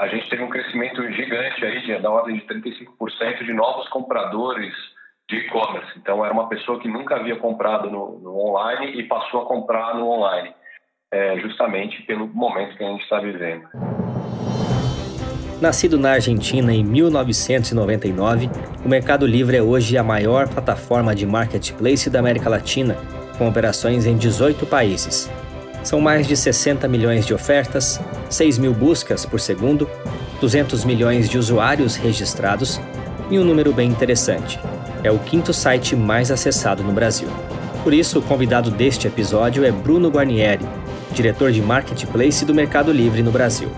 a gente teve um crescimento gigante aí, de, da ordem de 35% de novos compradores de e-commerce. Então, era uma pessoa que nunca havia comprado no, no online e passou a comprar no online, é, justamente pelo momento que a gente está vivendo. Nascido na Argentina em 1999, o Mercado Livre é hoje a maior plataforma de marketplace da América Latina, com operações em 18 países. São mais de 60 milhões de ofertas, 6 mil buscas por segundo, 200 milhões de usuários registrados e um número bem interessante. É o quinto site mais acessado no Brasil. Por isso, o convidado deste episódio é Bruno Guarnieri, diretor de Marketplace do Mercado Livre no Brasil.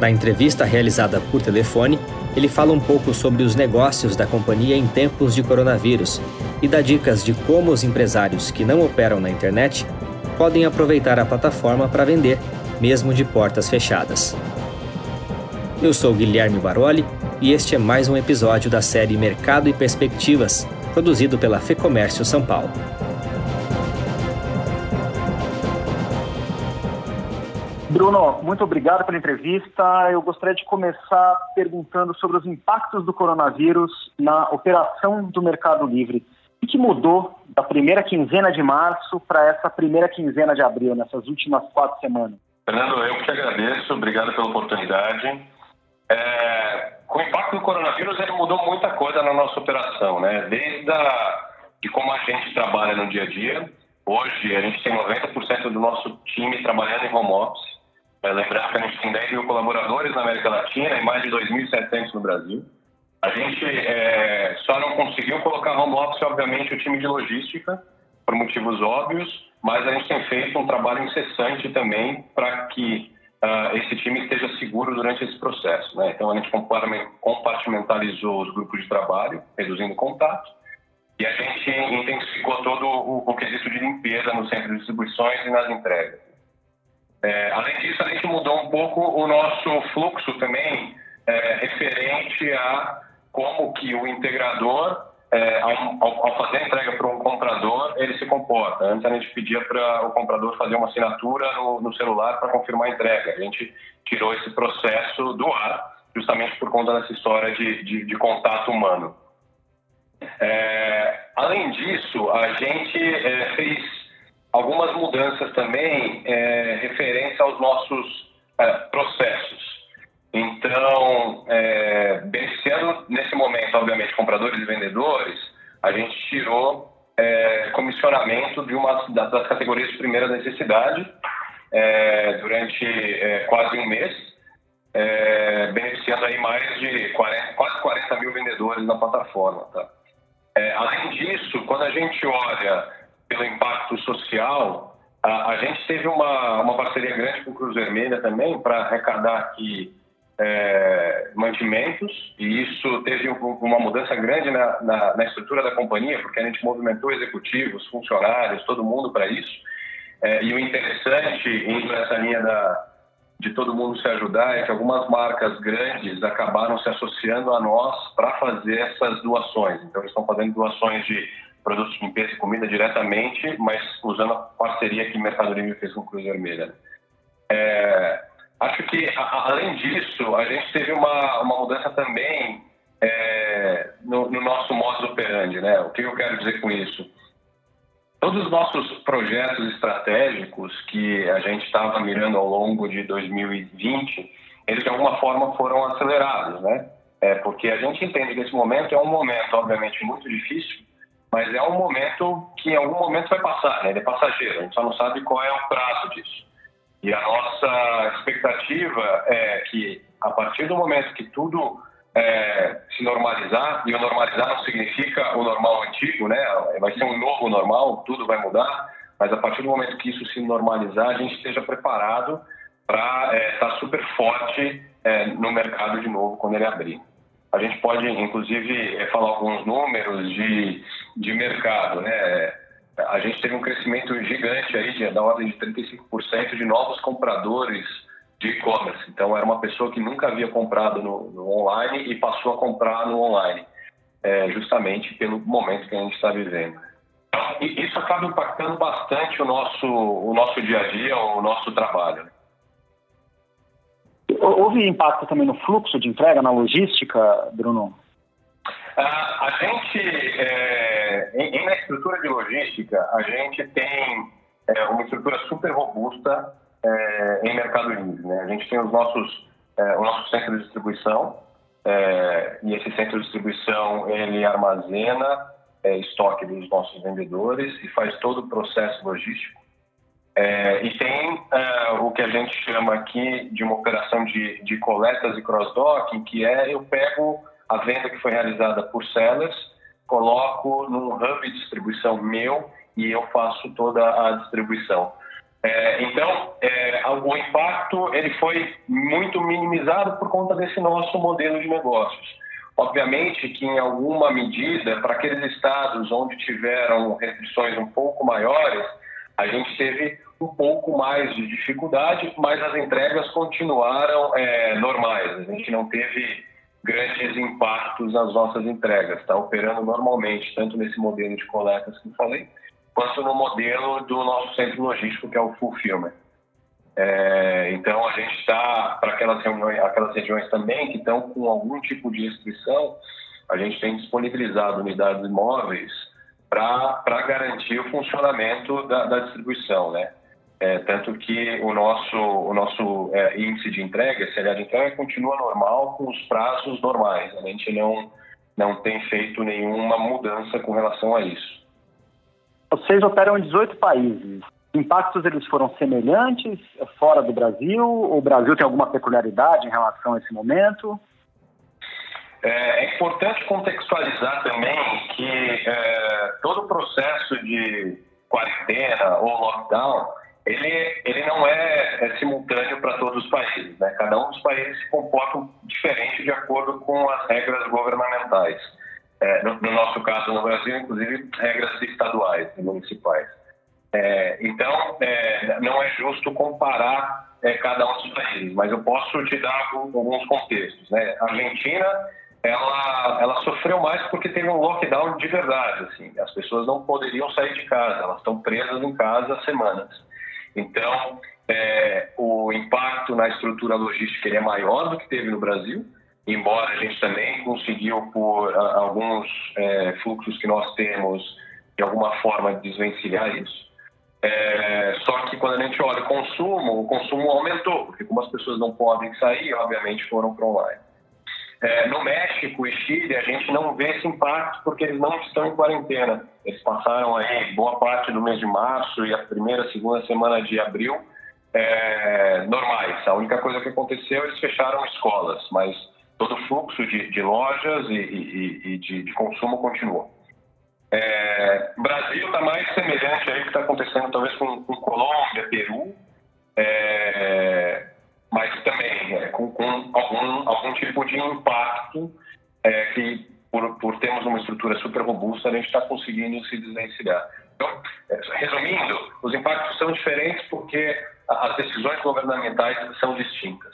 Na entrevista realizada por telefone, ele fala um pouco sobre os negócios da companhia em tempos de coronavírus e dá dicas de como os empresários que não operam na internet podem aproveitar a plataforma para vender, mesmo de portas fechadas. Eu sou Guilherme Baroli e este é mais um episódio da série Mercado e Perspectivas, produzido pela Fecomércio São Paulo. Bruno, muito obrigado pela entrevista. Eu gostaria de começar perguntando sobre os impactos do coronavírus na operação do Mercado Livre. O que mudou da primeira quinzena de março para essa primeira quinzena de abril, nessas últimas quatro semanas? Fernando, eu que agradeço, obrigado pela oportunidade. É, com o impacto do coronavírus, ele mudou muita coisa na nossa operação, né? Desde a, de como a gente trabalha no dia a dia. Hoje, a gente tem 90% do nosso time trabalhando em home office. É, lembrar que a gente tem 10 mil colaboradores na América Latina e mais de 2.700 no Brasil. A gente é, só não conseguiu colocar home office, obviamente, o time de logística, por motivos óbvios, mas a gente tem feito um trabalho incessante também para que uh, esse time esteja seguro durante esse processo. Né? Então, a gente compartimentalizou os grupos de trabalho, reduzindo contato, e a gente intensificou todo o, o quesito de limpeza no centro de distribuições e nas entregas. É, além disso, a gente mudou um pouco o nosso fluxo também é, referente a como que o integrador, é, ao, ao, fazer a entrega para um comprador, ele se comporta. Antes a gente pedia para o comprador fazer uma assinatura no, no celular para confirmar a entrega. A gente tirou esse processo do ar, justamente por conta dessa história de, de, de contato humano. É, além disso, a gente é, fez algumas mudanças também é, referentes aos nossos é, processos. Então, é, beneficiando nesse momento, obviamente, compradores e vendedores, a gente tirou é, comissionamento de uma das categorias de primeira necessidade é, durante é, quase um mês, é, beneficiando aí mais de 40, quase 40 mil vendedores na plataforma. Tá? É, além disso, quando a gente olha pelo impacto social, a, a gente teve uma, uma parceria grande com o Cruz Vermelha também para arrecadar aqui é, mantimentos e isso teve uma mudança grande na, na, na, estrutura da companhia, porque a gente movimentou executivos, funcionários, todo mundo para isso. É, e o interessante, indo nessa linha da, de todo mundo se ajudar, é que algumas marcas grandes acabaram se associando a nós para fazer essas doações. Então, eles estão fazendo doações de produtos de limpeza e comida diretamente, mas usando a parceria que o Mercado Livre fez com o Cruz Vermelha. É, acho que, a, além disso, a gente teve uma, uma mudança também é, no, no, nosso modo operandi. Né? O que eu quero dizer com isso? Todos os nossos projetos estratégicos que a gente estava mirando ao longo de 2020, eles de alguma forma foram acelerados, né? É, porque a gente entende que esse momento é um momento, obviamente, muito difícil, mas é um momento que em algum momento vai passar, né? ele é passageiro, a gente só não sabe qual é o prazo disso. E a nossa expectativa é que, a partir do momento que tudo é, se normalizar, e o normalizar não significa o normal antigo, né? vai ser um novo normal, tudo vai mudar, mas a partir do momento que isso se normalizar, a gente esteja preparado para é, estar super forte é, no mercado de novo quando ele abrir. A gente pode, inclusive, é, falar alguns números de de mercado, né? A gente teve um crescimento gigante aí, de, da ordem de 35% de novos compradores de e-commerce. Então, era uma pessoa que nunca havia comprado no, no online e passou a comprar no online, é, justamente pelo momento que a gente está vivendo. E isso acaba impactando bastante o nosso, o nosso dia a dia, o nosso trabalho. Houve impacto também no fluxo de entrega, na logística, Bruno? Ah, a gente, é, em, em, na estrutura de logística, a gente tem é, uma estrutura super robusta é, em Mercado Livre. Né? A gente tem os nossos, é, o nosso centro de distribuição, é, e esse centro de distribuição ele armazena é, estoque dos nossos vendedores e faz todo o processo logístico. E tem o que a gente chama aqui de uma operação de, de coletas e cross-docking, que é eu pego a venda que foi realizada por sellers, coloco num hub de distribuição meu e eu faço toda a distribuição. É, então, é, o impacto ele foi muito minimizado por conta desse nosso modelo de negócios. Obviamente que, em alguma medida, para aqueles estados onde tiveram restrições um pouco maiores, a gente teve um pouco mais de dificuldade, mas as entregas continuaram é, normais. A gente não teve grandes impactos nas nossas entregas. Está operando normalmente, tanto nesse modelo de coletas que eu falei, quanto no modelo do nosso centro logístico, que é o Fulfillment. É, então, a gente está, para aquelas, aquelas regiões também que estão com algum tipo de restrição, a gente tem disponibilizado unidades móveis para garantir o funcionamento da, da distribuição, né? É, tanto que o nosso, o nosso é, índice de entrega, SLA de entrega, continua normal com os prazos normais. A gente não, não tem feito nenhuma mudança com relação a isso. Vocês operam em 18 países. Impactos eles foram semelhantes fora do Brasil? O Brasil tem alguma peculiaridade em relação a esse momento? É, é importante contextualizar também que é, todo o processo de quarentena ou lockdown ele, ele não é, é simultâneo para todos os países. Né? Cada um dos países se comporta diferente de acordo com as regras governamentais. É, no, no, nosso caso, no Brasil, inclusive, regras estaduais e municipais. É, então, é, não é justo comparar é, cada um dos países, mas eu posso te dar alguns contextos. Né? A Argentina, ela, ela sofreu mais porque teve um lockdown de verdade. Assim. As pessoas não poderiam sair de casa, elas estão presas em casa há semanas. Então, é, o impacto na estrutura logística é maior do que teve no Brasil, embora a gente também conseguiu, por a, alguns é, fluxos que nós temos, de alguma forma desvencilhar isso. É, só que quando a gente olha o consumo, o consumo aumentou, porque como as pessoas não podem sair, obviamente foram para online. É, no México e Chile, a gente não vê esse impacto porque eles não estão em quarentena. Eles passaram aí boa parte do mês de março e a primeira, segunda semana de abril é, normais. A única coisa que aconteceu, eles fecharam escolas, mas todo o fluxo de, de lojas e, e, e de, de, consumo continuou. É, Brasil está mais semelhante aí que está acontecendo talvez com, com Colômbia, Peru, é, mas com, algum, algum tipo de impacto é, que, por, por termos uma estrutura super robusta, a gente está conseguindo se desvencilhar. Então, é, resumindo, os impactos são diferentes porque as decisões governamentais são distintas.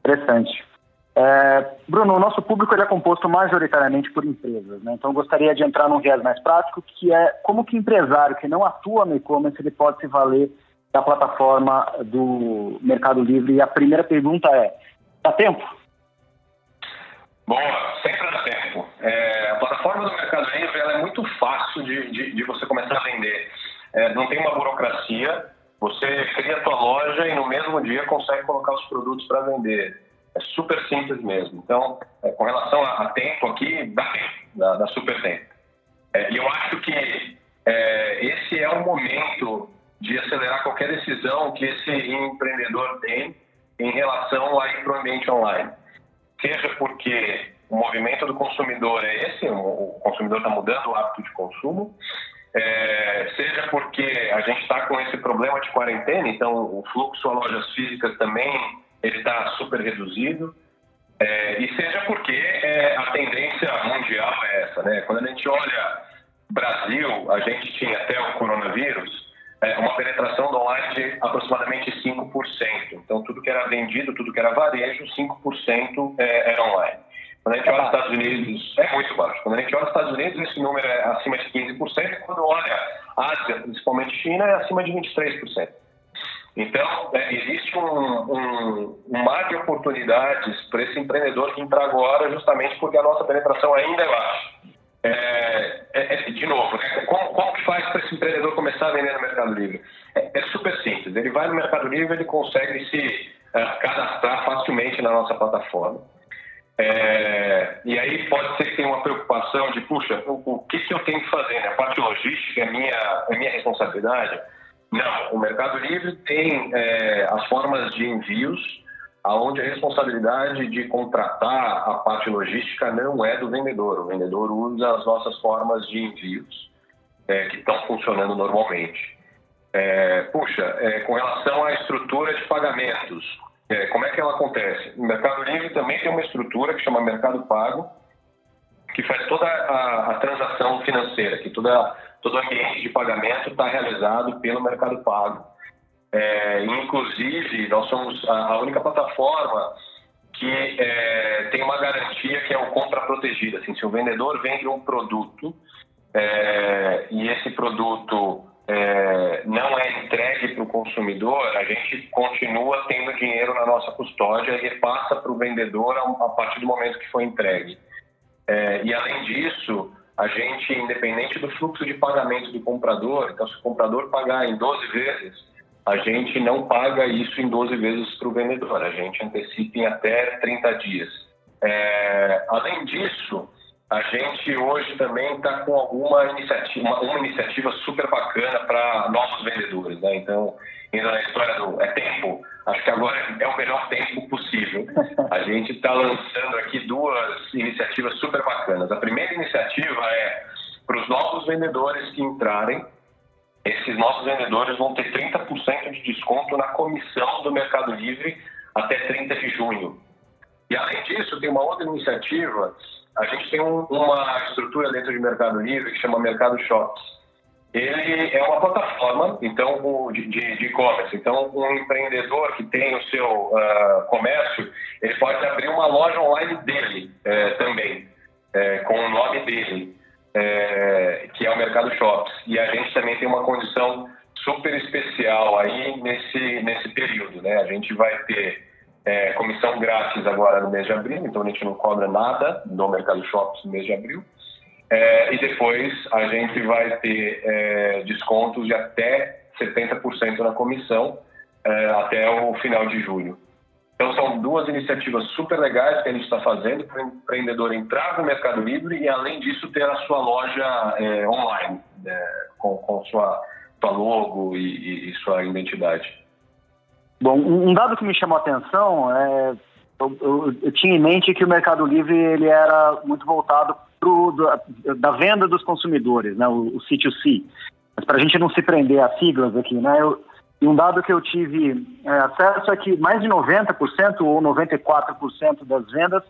Interessante. É, Bruno, o nosso público é composto majoritariamente por empresas, né? então gostaria de entrar num viés mais prático, que é como que empresário que não atua no e-commerce ele pode se valer da plataforma do Mercado Livre. E a primeira pergunta é: dá tempo? Boa, sempre dá tempo. É, a plataforma do Mercado Livre é muito fácil de, de, de, você começar a vender. É, não tem uma burocracia, você cria a sua loja e no mesmo dia consegue colocar os produtos para vender. É super simples mesmo. Então, é, com relação a, a, tempo aqui, dá tempo, dá, dá super tempo. É, e eu acho que é, esse é o momento de acelerar qualquer decisão que esse empreendedor tem em relação a ir para o ambiente online. Seja porque o movimento do consumidor é esse, o consumidor está mudando o hábito de consumo, é, seja porque a gente está com esse problema de quarentena, então o fluxo a lojas físicas também está super reduzido, é, e seja porque é, a tendência mundial é essa, né? Quando a gente olha Brasil, a gente tinha até o coronavírus é, uma penetração do online de aproximadamente 5%. Então, tudo que era vendido, tudo que era varejo, 5% é, era online. Quando a gente olha os Estados Unidos, é muito baixo. Quando a gente olha os Estados Unidos, esse número é acima de 15%. Quando olha Ásia, principalmente China, é acima de 23%. Então, é, existe um, um, um, mar de oportunidades para esse empreendedor que entrar agora, justamente porque a nossa penetração ainda é baixa. É, é, é de novo, né? como, como que faz empreendedor começar a vender no Mercado Livre? É, é super simples. Ele vai no Mercado Livre, ele consegue se uh, cadastrar facilmente na nossa plataforma. É, e aí pode ser que tenha uma preocupação de, puxa, o, o que, que eu tenho que fazer? A parte logística é minha, é minha responsabilidade? Não, o Mercado Livre tem é, as formas de envios, aonde a responsabilidade de contratar a parte logística não é do vendedor. O vendedor usa as nossas formas de envios é, que estão funcionando normalmente. É, puxa, é, com relação à estrutura de pagamentos, é, como é que ela acontece? O Mercado Livre também tem uma estrutura que chama Mercado Pago, que faz toda a, a transação financeira, que toda, todo o ambiente de pagamento está realizado pelo Mercado Pago. É, inclusive, nós somos a, a única plataforma que é, tem uma garantia que é o compra protegida. Assim, se o vendedor vende um produto é, e esse produto é, não é entregue para o consumidor, a gente continua tendo dinheiro na nossa custódia e passa para o vendedor a, partir do momento que foi entregue. É, e além disso, a gente, independente do fluxo de pagamento do comprador, então se o comprador pagar em 12 vezes, a gente não paga isso em 12 vezes para o vendedor, a gente antecipa em até 30 dias. É, além disso, a gente hoje também está com alguma iniciativa, uma, uma iniciativa super bacana para novos vendedores, né? Então, indo na história do é tempo, acho que agora é o melhor tempo possível. A gente está lançando aqui duas iniciativas super bacanas. A primeira iniciativa é para os novos vendedores que entrarem, esses novos vendedores vão ter 30% de desconto na comissão do Mercado Livre até 30 de junho. E além disso, tem uma outra iniciativa a gente tem um, uma estrutura dentro de Mercado Livre que chama Mercado Shops. Ele é uma plataforma então de e-commerce. Então, um empreendedor que tem o seu uh, comércio, ele pode abrir uma loja online dele é, também, é, com o nome dele, é, que é o Mercado Shops. E a gente também tem uma condição super especial aí nesse, nesse período. Né? A gente vai ter é, comissão grátis agora no mês de abril, então a gente não cobra nada no Mercado Shops no mês de abril. É, e depois a gente vai ter é, descontos de até 70% na comissão é, até o final de julho. Então são duas iniciativas super legais que a gente está fazendo para o empreendedor entrar no Mercado Livre e além disso ter a sua loja é, online né, com, com sua, sua logo e, e sua identidade. Bom, um dado que me chamou a atenção é eu, eu, eu, tinha em mente que o Mercado Livre ele era muito voltado pro, do, da venda dos consumidores, né, o, o C2C. Mas para a gente não se prender a siglas aqui, né, eu, e um dado que eu tive é, acesso é que mais de 90% ou 94% das vendas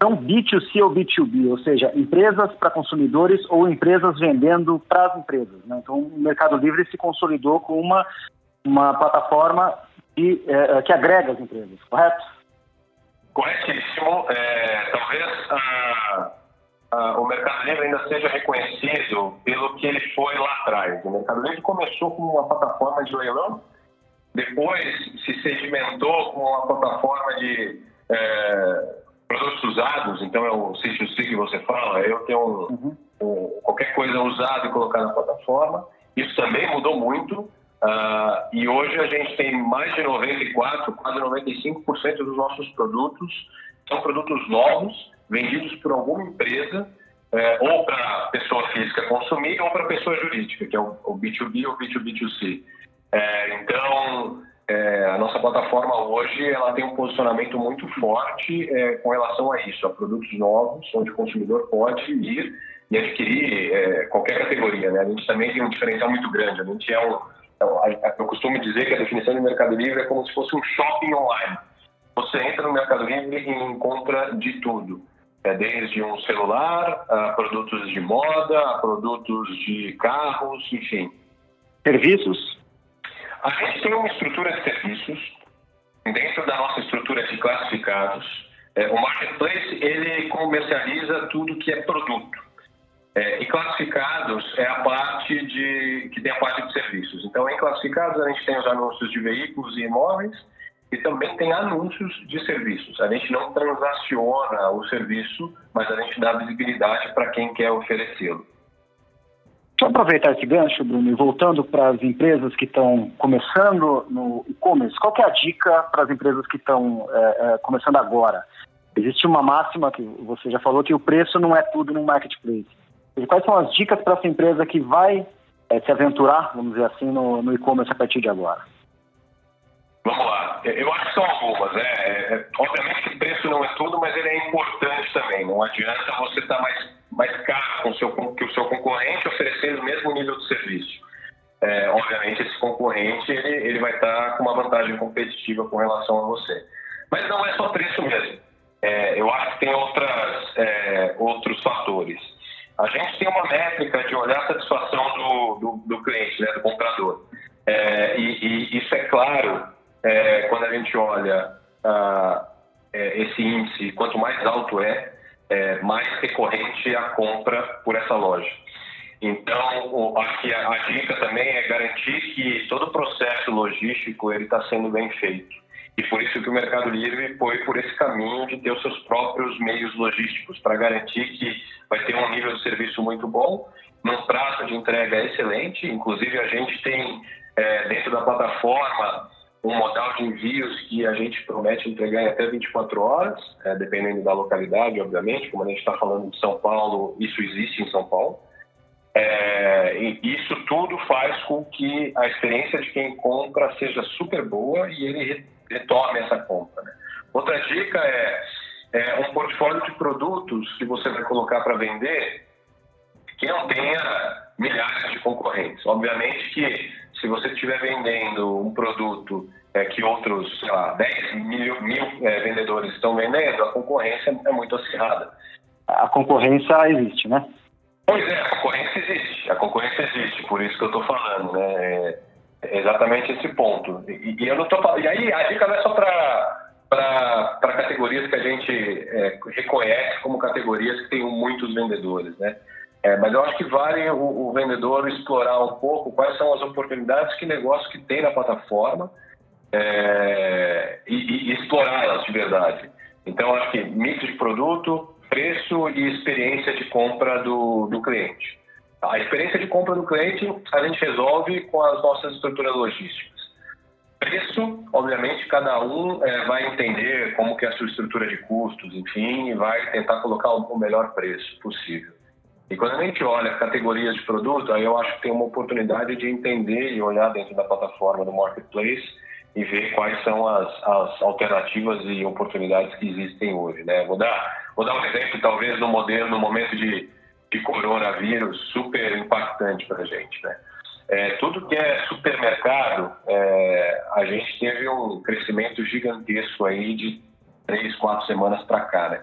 são B2C ou B2B, ou seja, empresas para consumidores ou empresas vendendo para as empresas. Né? Então, o Mercado Livre se consolidou com uma, uma plataforma e, é, é, que agrega as empresas, correto? Corretíssimo. É, talvez a, a, o Mercado Livre ainda seja reconhecido pelo que ele foi lá atrás. O Mercado Livre começou como uma plataforma de leilão, depois se sedimentou como uma plataforma de é, produtos usados, então é o sítio que você fala, eu tenho um, uhum. um, qualquer coisa usada e colocar na plataforma. Isso também mudou muito. Uh, e hoje a gente tem mais de 94, quase 95% dos nossos produtos são produtos novos, vendidos por alguma empresa, eh, ou para pessoa física consumir, ou para pessoa jurídica, que é o, o B2B ou B2B2C. Eh, então, eh, a nossa plataforma hoje ela tem um posicionamento muito forte com relação a isso, a produtos novos, onde o consumidor pode ir e adquirir qualquer categoria. Né? A gente também tem um diferencial muito grande, a gente é um então, eu costumo dizer que a definição de Mercado Livre é como se fosse um shopping online. Você entra no Mercado Livre e encontra de tudo. É desde um celular, a produtos de moda, a produtos de carros, enfim. Serviços? A gente tem uma estrutura de serviços dentro da nossa estrutura de classificados. É, o marketplace ele comercializa tudo que é produto. É, e classificados é a parte de que tem a parte de serviços. Então, em classificados a gente tem os anúncios de veículos e imóveis e também tem anúncios de serviços. A gente não transaciona o serviço, mas a gente dá visibilidade para quem quer oferecê-lo. Eu aproveitar esse gancho, Bruno, e voltando para as empresas que estão começando no e-commerce, qual é a dica para as empresas que estão é, é, começando agora? Existe uma máxima que você já falou que o preço não é tudo no marketplace. E quais são as dicas para essa empresa que vai é, se aventurar, vamos dizer assim, no, no e-commerce a partir de agora? Vamos lá. Eu acho que são algumas. Né? É, é, obviamente que preço não é tudo, mas ele é importante também. Não adianta você estar tá mais, mais caro com seu, que o seu concorrente oferecendo o mesmo nível de serviço. É, obviamente, esse concorrente ele, ele vai estar tá com uma vantagem competitiva com relação a você. Mas não é só preço mesmo. É, eu acho que tem outras, é, outros fatores. A gente tem uma métrica de olhar a satisfação do, do, do cliente, né, do comprador. É, e, e, isso é claro é, quando a gente olha ah, é, esse índice, quanto mais alto é, é, mais recorrente a compra por essa loja. Então, que a, a, dica também é garantir que todo o processo logístico ele está sendo bem feito. E por isso que o Mercado Livre foi por esse caminho de ter os seus próprios meios logísticos para garantir que vai ter um nível de serviço muito bom, num prazo de entrega excelente. Inclusive, a gente tem é, dentro da plataforma um modal de envios que a gente promete entregar em até 24 horas, é, dependendo da localidade, obviamente. Como a gente está falando de São Paulo, isso existe em São Paulo. É, isso tudo faz com que a experiência de quem compra seja super boa e ele retome essa compra. Né? Outra dica é, é, um portfólio de produtos que você vai colocar para vender que não tenha milhares de concorrentes. Obviamente que se você estiver vendendo um produto é, que outros, sei lá, 10 mil, mil é, vendedores estão vendendo, a concorrência é muito acirrada. A concorrência existe, né? Pois é, a concorrência existe. A concorrência existe, por isso que eu estou falando, né? É, exatamente esse ponto. E, e, eu não tô E aí a dica não é só para para categorias que a gente é, reconhece como categorias que têm muitos vendedores, né? É, mas eu acho que vale o, o, vendedor explorar um pouco quais são as oportunidades que negócio que tem na plataforma é, e, e, explorá-las de verdade. Então, acho que mix de produto, preço e experiência de compra do, do cliente. A experiência de compra do cliente a gente resolve com as nossas estruturas logísticas. Preço, obviamente, cada um é, vai entender como que é a sua estrutura de custos, enfim, e vai tentar colocar o melhor preço possível. E quando a gente olha categorias de produto, aí eu acho que tem uma oportunidade de entender e olhar dentro da plataforma do marketplace e ver quais são as, as alternativas e oportunidades que existem hoje, né? Vou dar, vou dar um exemplo, talvez, no modelo, no momento de, de coronavírus, super impactante para a gente, né? É, tudo que é supermercado, é, a gente teve um crescimento gigantesco aí de três, quatro semanas para cá, né?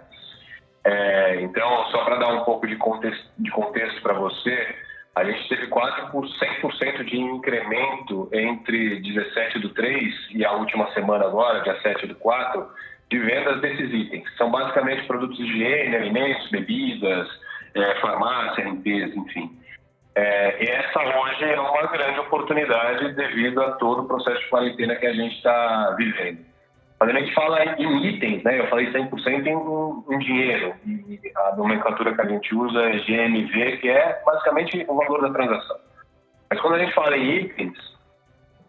É, então, só para dar um pouco de contexto, de contexto para você, a gente teve quase por 100% de incremento entre 17 do 3 e a última semana agora, dia 7 do 4, de vendas desses itens. São basicamente produtos de higiene, alimentos, bebidas, é, farmácia, limpeza, enfim. É, essa hoje é uma grande oportunidade devido a todo o processo de quarentena que a gente está vivendo. Quando a gente fala em itens, né, eu falei 100% em, em dinheiro, e a nomenclatura que a gente usa é GMV, que é basicamente o valor da transação. Mas quando a gente fala em itens,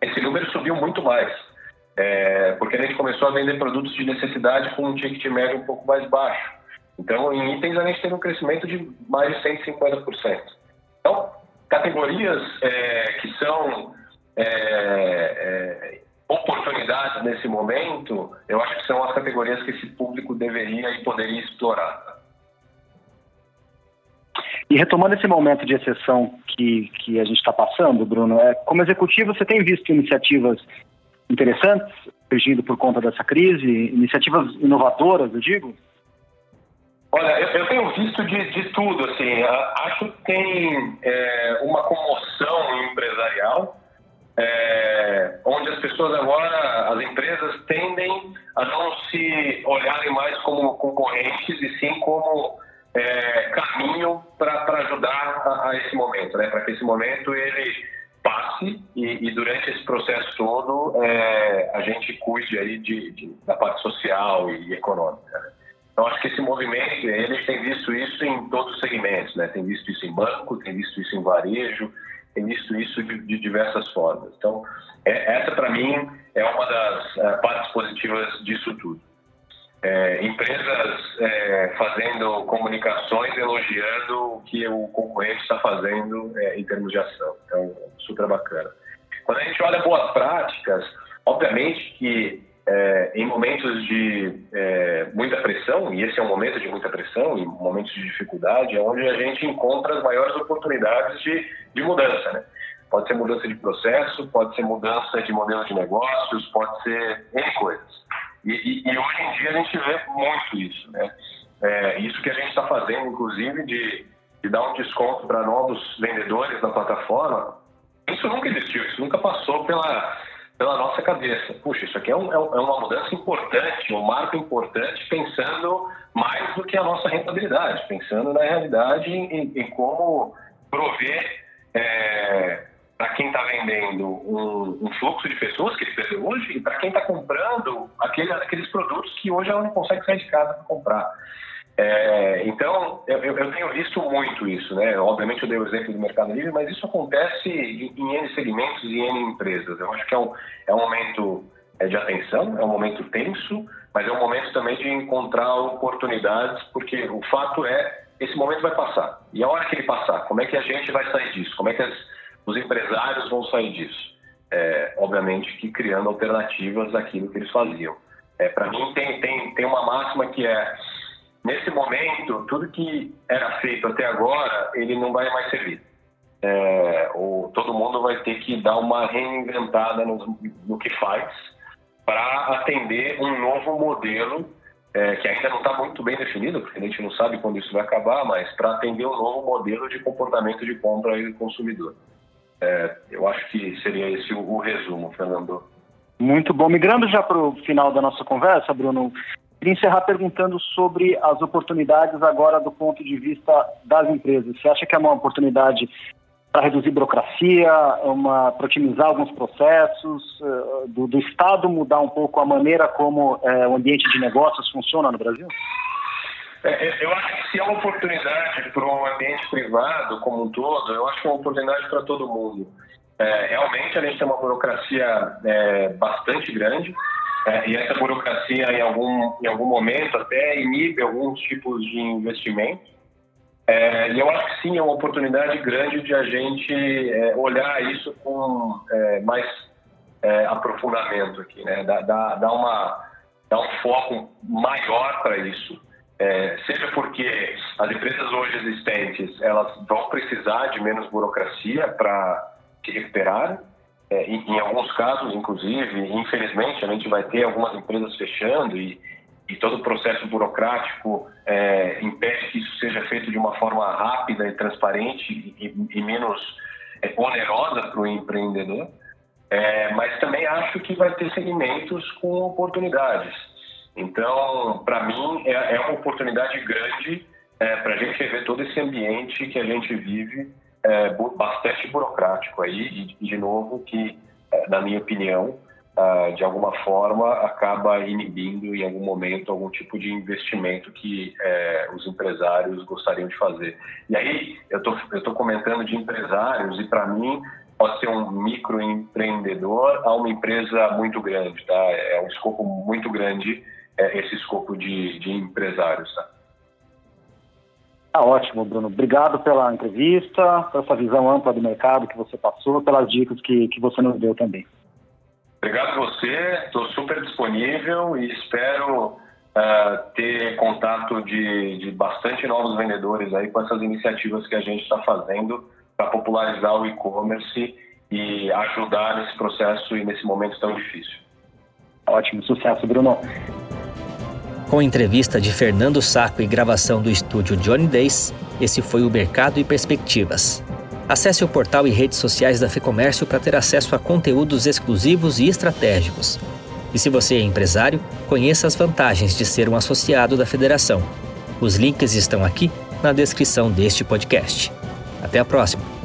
esse número subiu muito mais, é, porque a gente começou a vender produtos de necessidade com um ticket médio um pouco mais baixo. Então, em itens, a gente teve um crescimento de mais de 150%. Então, categorias é, que são é, é oportunidades nesse momento, eu acho que são as categorias que esse público deveria e poderia explorar. E retomando esse momento de exceção que, que a gente está passando, Bruno, é, como executivo você tem visto iniciativas interessantes surgindo por conta dessa crise, iniciativas inovadoras, eu digo? Olha, eu, eu tenho visto de, de, tudo, assim, acho que tem é, uma comoção empresarial, é, onde as pessoas agora, as empresas tendem a não se olharem mais como concorrentes e sim como é, caminho para ajudar a, a esse momento, né? Para que esse momento ele passe e, e durante esse processo todo é, a gente cuide aí de, de, da parte social e econômica. Né? Então acho que esse movimento ele tem visto isso em todos os segmentos, né? Tem visto isso em banco, tem visto isso em varejo, tem visto isso de, de diversas formas. Então é, essa para mim é uma das é, partes positivas disso tudo é, empresas é, fazendo comunicações elogiando o que o concorrente está fazendo é, em termos de ação. Então, super bacana. Quando a gente olha boas práticas, obviamente que é, em momentos de é, muita pressão, e esse é um momento de muita pressão, e momentos de dificuldade, é onde a gente encontra as maiores oportunidades de, de mudança. Né? Pode ser mudança de processo, pode ser mudança de modelo de negócios, pode ser N coisas. E, e, e, hoje em dia a gente vê muito isso, né? É, isso que a gente está fazendo, inclusive, de, de, dar um desconto para novos vendedores na plataforma, isso nunca existiu, isso nunca passou pela, pela nossa cabeça. Puxa, isso aqui é, um, é, é uma mudança importante, um marco importante, pensando mais do que a nossa rentabilidade, pensando na realidade em, em como prover é, para quem está vendendo um, um, fluxo de pessoas que ele hoje e para quem está comprando aquele, aqueles produtos que hoje ela não consegue sair de casa para comprar. É, então, eu, eu, tenho visto muito isso, né? Obviamente eu dei o exemplo do Mercado Livre, mas isso acontece em, em N segmentos e N empresas. Eu acho que é um, é um momento é, de atenção, é um momento tenso, mas é um momento também de encontrar oportunidades, porque o fato é, esse momento vai passar. E a hora que ele passar, como é que a gente vai sair disso? Como é que as os empresários vão sair disso. É, obviamente que criando alternativas daquilo que eles faziam. É, Para mim, tem, tem, tem uma máxima que é: nesse momento, tudo que era feito até agora, ele não vai mais servir. É, ou todo mundo vai ter que dar uma reinventada no, no que faz para atender um novo modelo é, que ainda não está muito bem definido, porque a gente não sabe quando isso vai acabar, mas para atender um novo modelo de comportamento de compra do consumidor. É, eu acho que seria esse o, o resumo, Fernando. Muito bom. Migrando já para o final da nossa conversa, Bruno, queria encerrar perguntando sobre as oportunidades agora do ponto de vista das empresas. Você acha que é uma oportunidade para reduzir burocracia, uma, para otimizar alguns processos, uh, do, do, Estado mudar um pouco a maneira como uh, o ambiente de negócios funciona no Brasil? É, é, eu acho que é uma oportunidade para um ambiente privado como um todo, eu acho que é uma oportunidade para todo mundo. É, realmente a gente tem uma burocracia é, bastante grande é, e essa burocracia em algum, em algum momento até inibe alguns tipos de investimento. É, e eu acho que sim, é uma oportunidade grande de a gente olhar isso com mais aprofundamento aqui, né? Dar, uma, dar um foco maior para isso. É, seja porque as empresas hoje existentes elas vão precisar de menos burocracia para se recuperar. É, em, alguns casos, inclusive, infelizmente, a gente vai ter algumas empresas fechando e, e todo o processo burocrático é, impede que isso seja feito de uma forma rápida e transparente e, e menos é, onerosa para o empreendedor. É, mas também acho que vai ter segmentos com oportunidades. Então, para mim, é, é, uma oportunidade grande é, para a gente rever todo esse ambiente que a gente vive, é, bastante burocrático aí, e, de novo, que, é, na minha opinião, Uh, de alguma forma acaba inibindo em algum momento algum tipo de investimento que é, os empresários gostariam de fazer. E aí eu tô, estou comentando de empresários e para mim pode ser um microempreendedor a uma empresa muito grande, tá? É um escopo muito grande é, esse escopo de, de empresários. Tá? Tá ótimo, Bruno. Obrigado pela entrevista, por essa visão ampla do mercado que você passou, pelas dicas que, que você nos deu também. Obrigado a você, estou super disponível e espero uh, ter contato de, de bastante novos vendedores aí com essas iniciativas que a gente está fazendo para popularizar o e-commerce e ajudar nesse processo e nesse momento tão difícil. Ótimo, sucesso, Bruno. Com entrevista de Fernando Saco e gravação do estúdio Johnny Days, esse foi o Mercado e Perspectivas. Acesse o portal e redes sociais da FEComércio para ter acesso a conteúdos exclusivos e estratégicos. E se você é empresário, conheça as vantagens de ser um associado da federação. Os links estão aqui na descrição deste podcast. Até a próxima!